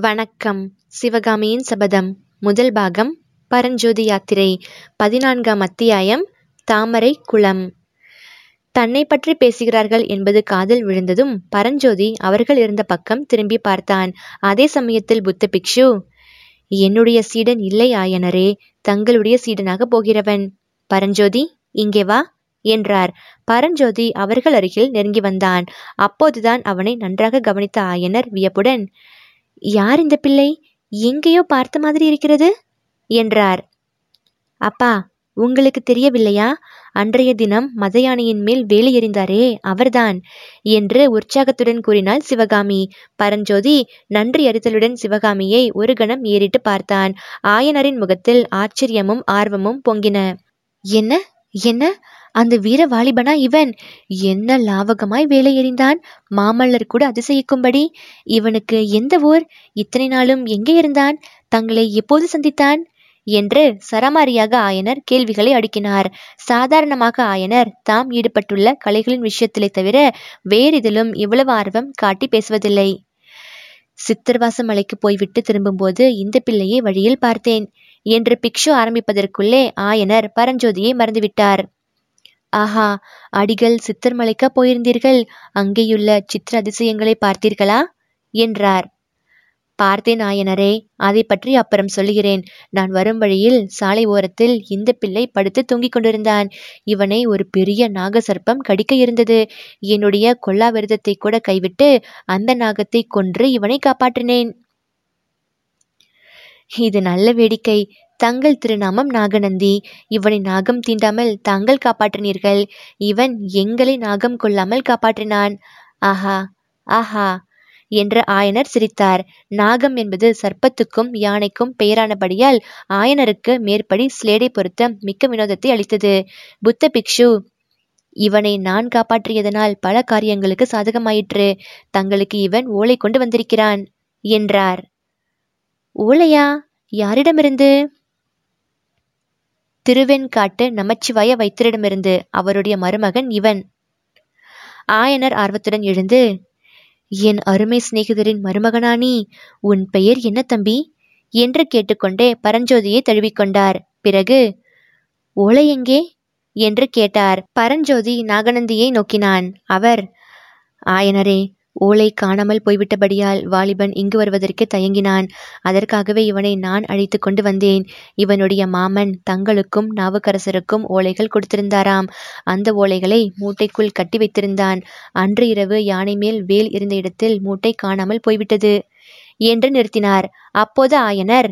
வணக்கம். சிவகாமியின் சபதம் முதல் பாகம் பரஞ்சோதி யாத்திரை பதினான்காம் அத்தியாயம் தாமரை குளம். தன்னை பற்றி பேசுகிறார்கள் என்பது காதில் விழுந்ததும் பரஞ்சோதி அவர்கள் இருந்த பக்கம் திரும்பி பார்த்தான். அதே சமயத்தில் புத்த பிக்ஷு என்னுடைய சீடன் இல்லை ஆயனரே தங்களுடைய சீடனாக போகிறவன். பரஞ்சோதி இங்கே வா என்றார். பரஞ்சோதி அவர்கள் அருகில் நெருங்கி வந்தான். அப்போதுதான் அவனை நன்றாக கவனித்த ஆயனர் வியப்புடன் யார் இந்த பிள்ளை? எங்கேயோ பார்த்த மாதிரி இருக்கிறது? என்றார். அப்பா உங்களுக்கு தெரியவில்லையா? அன்றைய தினம் மதயானையின் மேல் வேலி எறிந்தாரே அவர்தான் என்று உற்சாகத்துடன் கூறினாள் சிவகாமி. பரஞ்சோதி நன்றி அறிதலுடன் சிவகாமியை ஒரு கணம் ஏறிட்டு பார்த்தான். ஆயனரின் முகத்தில் ஆச்சரியமும் ஆர்வமும் பொங்கின. என்ன? என்ன? அந்த வீர வாலிபனா இவன்? என்ன லாவகமாய் வேலை எறிந்தான் மாமல்லர் கூட அதிசயிக்கும்படி. இவனுக்கு எந்த ஊர்? இத்தனை நாளும் எங்கே இருந்தான்? தங்களை எப்போது சந்தித்தான்? என்று சரமாரியாக ஆயனர் கேள்விகளை அடுக்கினார். சாதாரணமாக ஆயனர் தாம் ஈடுபட்டுள்ள கலைகளின் விஷயத்திலே தவிர வேறிதிலும் இவ்வளவு ஆர்வம் காட்டி பேசுவதில்லை. சித்திரவாச மலைக்கு போய்விட்டு திரும்பும்போது இந்த பிள்ளையை வழியில் பார்த்தேன். என்று பிக்ஷு ஆரம்பிப்பதற்குள்ளே ஆயனர் பரஞ்சோதியை மறந்துவிட்டார். ஆஹா அடிகள் சித்தர்மலைக்கா போயிருந்தீர்கள். அங்கேயுள்ள சித்திர அதிசயங்களை பார்த்தீர்களா? என்றார். பார்த்தேன் ஆயனரே அதை பற்றி அப்புறம் சொல்லுகிறேன். நான் வரும் வழியில் சாலை ஓரத்தில் இந்த பிள்ளை படுத்து தூங்கிக் கொண்டிருந்தான். இவனை ஒரு பெரிய நாகசர்ப்பம் கடிக்க இருந்தது. என்னுடைய கொல்லா விரதத்தை கூட கைவிட்டு அந்த நாகத்தை கொன்று இவனை காப்பாற்றினேன். இது நல்ல வேடிக்கை. தங்கள் திருநாமம் நாகநந்தி. இவனை நாகம் தீண்டாமல் தாங்கள் காப்பாற்றினீர்கள். இவன் எங்களை நாகம் கொள்ளாமல் காப்பாற்றினான். ஆஹா ஆஹா என்று ஆயனர் சிரித்தார். நாகம் என்பது சர்ப்பத்துக்கும் யானைக்கும் பெயரானபடியால் ஆயனருக்கு மேற்படி ஸ்லேடை பொருத்த மிக்க வினோதத்தை அளித்தது. புத்த பிக்ஷு இவனை நான் காப்பாற்றியதனால் பல காரியங்களுக்கு சாதகமாயிற்று. தங்களுக்கு இவன் ஓலை கொண்டு வந்திருக்கிறான் என்றார். ஓலையா? யாரிடமிருந்து? திருவெண்காட்டு நமச்சிவாய வைத்தரிடமிருந்து அவருடைய மருமகன் இவன். ஆயனர் ஆர்வத்துடன் எழுந்து என் அருமை சிநேகிதரின் மருமகனானி உன் பெயர் என்ன தம்பி என்று கேட்டுக்கொண்டே பரஞ்சோதியை தழுவிக்கொண்டார். பிறகு ஓலை எங்கே என்று கேட்டார். பரஞ்சோதி நாகநந்தியை நோக்கினான். அவர் ஆயனரே ஓலை காணாமல் போய்விட்டபடியால் வாலிபன் இங்கு வருவதற்கு தயங்கினான். அதற்காகவே இவனை நான் அழைத்து கொண்டு வந்தேன். இவனுடைய மாமன் தங்களுக்கும் நாவுக்கரசருக்கும் ஓலைகள் கொடுத்திருந்தாராம். அந்த ஓலைகளை மூட்டைக்குள் கட்டி வைத்திருந்தான். அன்று இரவு யானை மேல் வேல் இருந்த இடத்தில் மூட்டை காணாமல் போய்விட்டது. என்று நிறுத்தினார். அப்போது ஆயனர்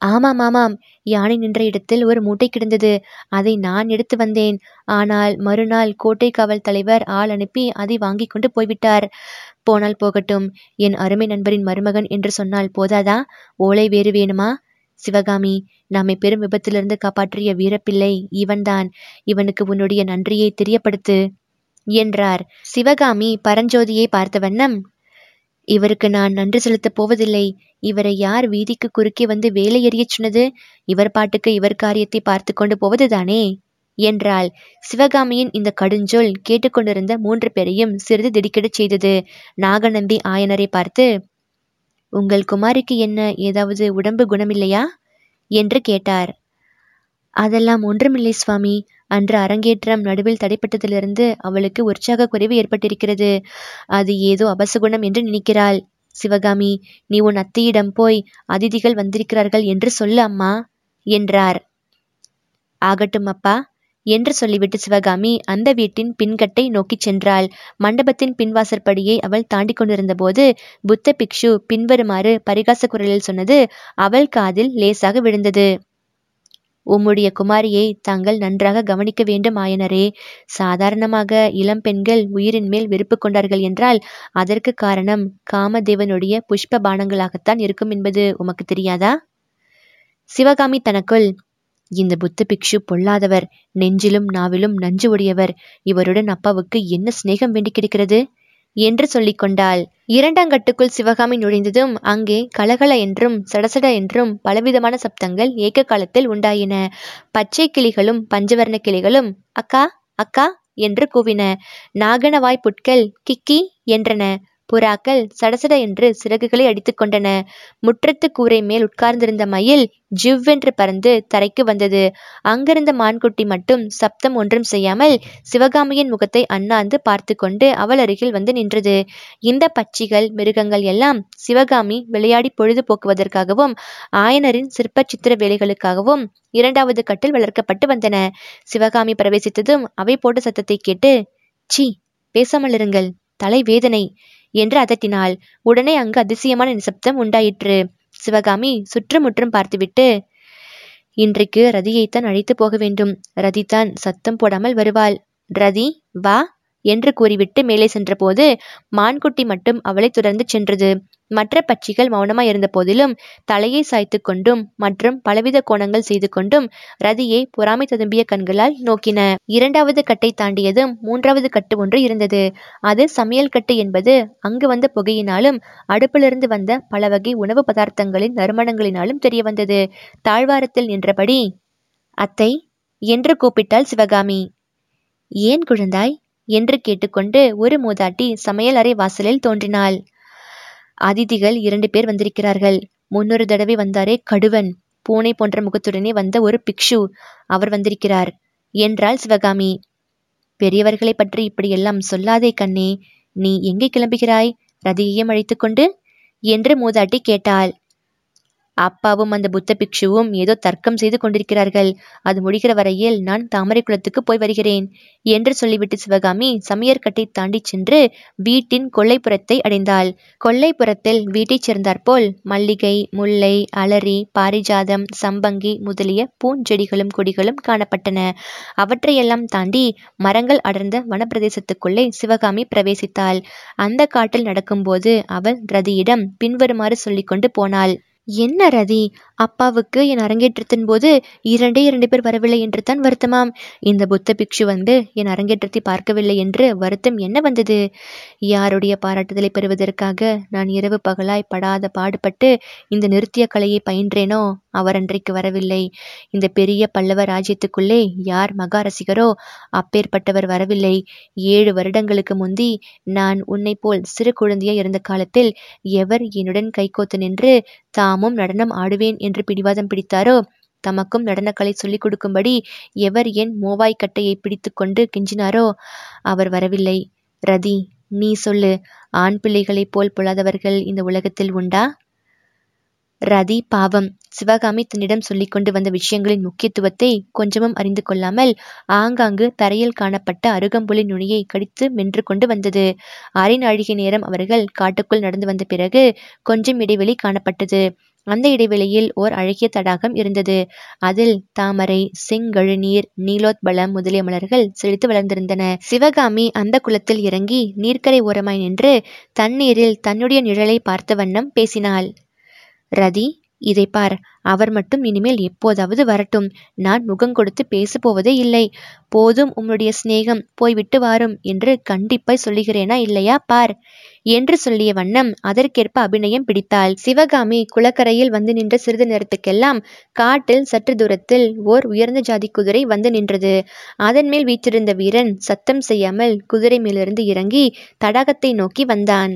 ஆமாம் ஆமாம். யானை நின்ற இடத்தில் ஒரு மூட்டை கிடந்தது. அதை நான் எடுத்து வந்தேன். ஆனால் மறுநாள் கோட்டை காவல் தலைவர் ஆள் அனுப்பி அதை வாங்கி கொண்டு போய்விட்டார். போனால் போகட்டும். என் அருமை நண்பரின் மருமகன் என்று சொன்னால் போதாதா? ஓலை வேறு வேணுமா? சிவகாமி நம்மை பெரும் விபத்திலிருந்து காப்பாற்றிய வீரப்பிள்ளை இவன்தான். இவனுக்கு உன்னுடைய நன்றியை தெரியப்படுத்து. என்றார். சிவகாமி பரஞ்சோதியை பார்த்த வண்ணம் இவருக்கு நான் நன்றி செலுத்தப் போவதில்லை. இவரை யார் வீதிக்கு குறுக்கே வந்து வேலை எறியச் சொன்னது? இவர் பாட்டுக்கு இவர் காரியத்தை பார்த்து கொண்டு போவதுதானே? என்றாள். சிவகாமியின் இந்த கடுஞ்சொல் கேட்டுக்கொண்டிருந்த மூன்று பேரையும் சிறிது திடுக்கிடச் செய்தது. நாகநந்தி ஆயனரை பார்த்து உங்கள் குமாரிக்கு என்ன ஏதாவது உடம்பு குணமில்லையா? என்று கேட்டார். அதெல்லாம் ஒன்றுமில்லை சுவாமி. அன்று அரங்கேற்றம் நடுவில் தடைப்பட்டதிலிருந்து அவளுக்கு உற்சாக குறைவு ஏற்பட்டிருக்கிறது. அது ஏதோ அபசகுணம் என்று நினைக்கிறாள். சிவகாமி நீ உன் அத்தையிடம் போய் அதிதிகள் வந்திருக்கிறார்கள் என்று சொல்லு அம்மா என்றார். ஆகட்டும் அப்பா என்று சொல்லிவிட்டு சிவகாமி அந்த வீட்டின் பின்கட்டை நோக்கிச் சென்றாள். மண்டபத்தின் பின்வாசற்படியை அவள் தாண்டி கொண்டிருந்தபோது புத்த பிக்ஷு பின்வருமாறு பரிகாச குரலில் சொன்னது அவள் காதில் லேசாக விழுந்தது. உம்முடைய குமாரியை தாங்கள் நன்றாக கவனிக்க வேண்டும் ஆயனரே சாதாரணமாக இளம் பெண்கள் உயிரின் மேல் வெறுப்பு கொண்டார்கள் என்றால் அதற்கு காரணம் காமதேவனுடைய புஷ்ப பானங்களாகத்தான் இருக்கும் என்பது உமக்கு தெரியாதா? சிவகாமி தனக்குள் இந்த புத்த பிக்ஷு பொல்லாதவர் நெஞ்சிலும் நாவிலும் நஞ்சு உடையவர் இவருடன் அப்பாவுக்கு என்ன சிநேகம் வேண்டி கிடக்கிறது? என்று சொல்லிக் கொண்டாள் இரண்டாங்கட்டுக்குள் சிவகாமி நுழைந்ததும் அங்கே கலகல என்றும் சடசட என்றும் பலவிதமான சப்தங்கள் ஏக்க காலத்தில் உண்டாயின. பச்சை கிளிகளும் பஞ்சவர்ண கிளிகளும் அக்கா அக்கா என்று கூவின. நாகனவாய் புட்கள் கிக்கி என்றன. புறாக்கள் சடசட என்று சிறகுகளை அடித்துக் கொண்டன. முற்றத்து கூரை மேல் உட்கார்ந்திருந்த மயில் ஜிவ்வென்று பறந்து தரைக்கு வந்தது. அங்கிருந்த மான்குட்டி மட்டும் சப்தம் ஒன்றும் செய்யாமல் சிவகாமியின் முகத்தை அண்ணாந்து பார்த்து கொண்டு அவள் அருகில் வந்து நின்றது. இந்த பட்சிகள் மிருகங்கள் எல்லாம் சிவகாமி விளையாடி பொழுது போக்குவதற்காகவும் ஆயனரின் சிற்ப சித்திர வேலைகளுக்காகவும் இரண்டாவது கட்டில் வளர்க்கப்பட்டு வந்தன. சிவகாமி பிரவேசித்ததும் அவை போட்ட சத்தத்தை கேட்டு சி பேசாமல் இருங்கள். தலை வேதனை என்று அதட்டினாள். உடனே அங்கு அதிசயமான நிசப்தம் உண்டாயிற்று. சிவகாமி சுற்றுமுற்றும் பார்த்துவிட்டு இன்றைக்கு ரதியைத்தான் அழைத்து போக வேண்டும். ரதிதான் சத்தம் போடாமல் வருவாள். ரதி வா என்று கூறிவிட்டு மேலே சென்றபோது மான்குட்டி மட்டும் அவளை தொடர்ந்து சென்றது. மற்ற பட்சிகள் மௌனமாய் இருந்த போதிலும் தலையை சாய்த்து கொண்டும் மற்றும் பலவித கோணங்கள் செய்து கொண்டும் ரதியை பொறாமை ததும்பிய கண்களால் நோக்கின. இரண்டாவது கட்டை தாண்டியதும் மூன்றாவது கட்டு ஒன்று இருந்தது. அது சமையல் கட்டு என்பது அங்கு வந்த புகையினாலும் அடுப்பிலிருந்து வந்த பல வகை உணவு பதார்த்தங்களின் நறுமணங்களினாலும் தெரிய வந்தது தாழ்வாரத்தில் நின்றபடி அத்தை என்று கூப்பிட்டாள் சிவகாமி. ஏன் குழந்தாய்? என்று கேட்டுக்கொண்டு ஒரு மூதாட்டி சமையல் அறை வாசலில் தோன்றினாள். அதிதிகள் இரண்டு பேர் வந்திருக்கிறார்கள். முன்னொரு தடவை வந்தாரே கடுவன். பூனை போன்ற முகத்துடனே வந்த ஒரு பிக்ஷு அவர் வந்திருக்கிறார். என்றாள் சிவகாமி. பெரியவர்களை பற்றி இப்படியெல்லாம் சொல்லாதே கண்ணே. நீ எங்கே கிளம்புகிறாய்? ரதியையும் அழைத்துக்கொண்டு? என்று மூதாட்டி கேட்டாள். அப்பாவும் அந்த புத்த பிக்ஷுவும் ஏதோ தர்க்கம் செய்து கொண்டிருக்கிறார்கள். அது முடிகிற வரையில் நான் தாமரை குளத்துக்கு போய் வருகிறேன் என்று சொல்லிவிட்டு சிவகாமி சமையற்கட்டை தாண்டி சென்று வீட்டின் கொல்லைப்புறத்தை அடைந்தாள். கொல்லைப்புறத்தில் வீட்டைச் சேர்ந்தாற்போல் மல்லிகை முல்லை அலரி பாரிஜாதம் சம்பங்கி முதலிய பூஞ்செடிகளும் கொடிகளும் காணப்பட்டன. அவற்றையெல்லாம் தாண்டி மரங்கள் அடர்ந்த வனப்பிரதேசத்துக்குள்ளே சிவகாமி பிரவேசித்தாள். அந்த காட்டில் நடக்கும்போது அவள் ரதியிடம் பின்வருமாறு சொல்லிக்கொண்டு போனாள். என்ன ரதி? அப்பாவுக்கு என் அரங்கேற்றத்தின் போது இரண்டே இரண்டு பேர் வரவில்லை என்று தான் வருத்தமாம். இந்த புத்த பிக்ஷு வந்து என் அரங்கேற்றத்தை பார்க்கவில்லை என்று வருத்தம் என்ன வந்தது? யாருடைய பாராட்டுதலை பெறுவதற்காக நான் இரவு பகலாய் படாத பாடுபட்டு இந்த நிறுத்திய கலையை பயின்றேனோ? அவர் அன்றைக்கு வரவில்லை. இந்த பெரிய பல்லவ ராஜ்யத்துக்குள்ளே யார் மகாரசிகரோ? அப்பேற்பட்டவர் வரவில்லை. ஏழு வருடங்களுக்கு முந்தி நான் உன்னை போல் சிறு குழந்தையாக இருந்த காலத்தில் எவர் என்னுடன் கைகோத்து நின்று தாமும் நடனம் ஆடுவேன் என்று பிடிவாதம் பிடித்தாரோ? தமக்கும் நடனக்கலை சொல்லிக் கொடுக்கும்படி எவர் என் மோவாய் கட்டையை பிடித்து கொண்டு கெஞ்சினாரோ? அவர் வரவில்லை. ரதி நீ சொல்லு ஆண் பிள்ளைகளைப் போல் பொல்லாதவர்கள் இந்த உலகத்தில் உண்டா? ரதி பாவம். சிவகாமி தன்னிடம் சொல்லிக் கொண்டு வந்த விஷயங்களின் முக்கியத்துவத்தை கொஞ்சமும் அறிந்து கொள்ளாமல் ஆங்காங்கு தரையில் காணப்பட்ட அருகம்புலி நுனியை கடித்து மென்று கொண்டு வந்தது. அரை நாழிகை நேரம் அவர்கள் காட்டுக்குள் நடந்து வந்த பிறகு கொஞ்சம் இடைவெளி காணப்பட்டது. அந்த இடைவெளியில் ஓர் அழகிய தடாகம் இருந்தது. அதில் தாமரை செங்கழுநீர் நீலோத்பலம் முதலிய மலர்கள் செழித்து வளர்ந்திருந்தன. சிவகாமி அந்த குளத்தில் இறங்கி நீர்க்கரை ஓரமாய் நின்று தண்ணீரில் தன்னுடைய நிழலை பார்த்த வண்ணம் பேசினாள். ரதி இதை பார் அவர் மட்டும் இனிமேல் எப்போதாவது வரட்டும். நான் முகம் கொடுத்து போவதே இல்லை. போதும் உம்முடைய சிநேகம் போய்விட்டு வாரும் என்று கண்டிப்பாய் சொல்லுகிறேனா இல்லையா பார்? என்று சொல்லிய வண்ணம் அதற்கேற்ப அபிநயம் பிடித்தாள். சிவகாமி குளக்கரையில் வந்து நின்ற சிறிது நேரத்துக்கெல்லாம் காட்டில் சற்று தூரத்தில் ஓர் உயர்ந்த ஜாதி குதிரை வந்து நின்றது. அதன் மேல் வீற்றிருந்த வீரன் சத்தம் செய்யாமல் குதிரை மேலிருந்து இறங்கி தடாகத்தை நோக்கி வந்தான்.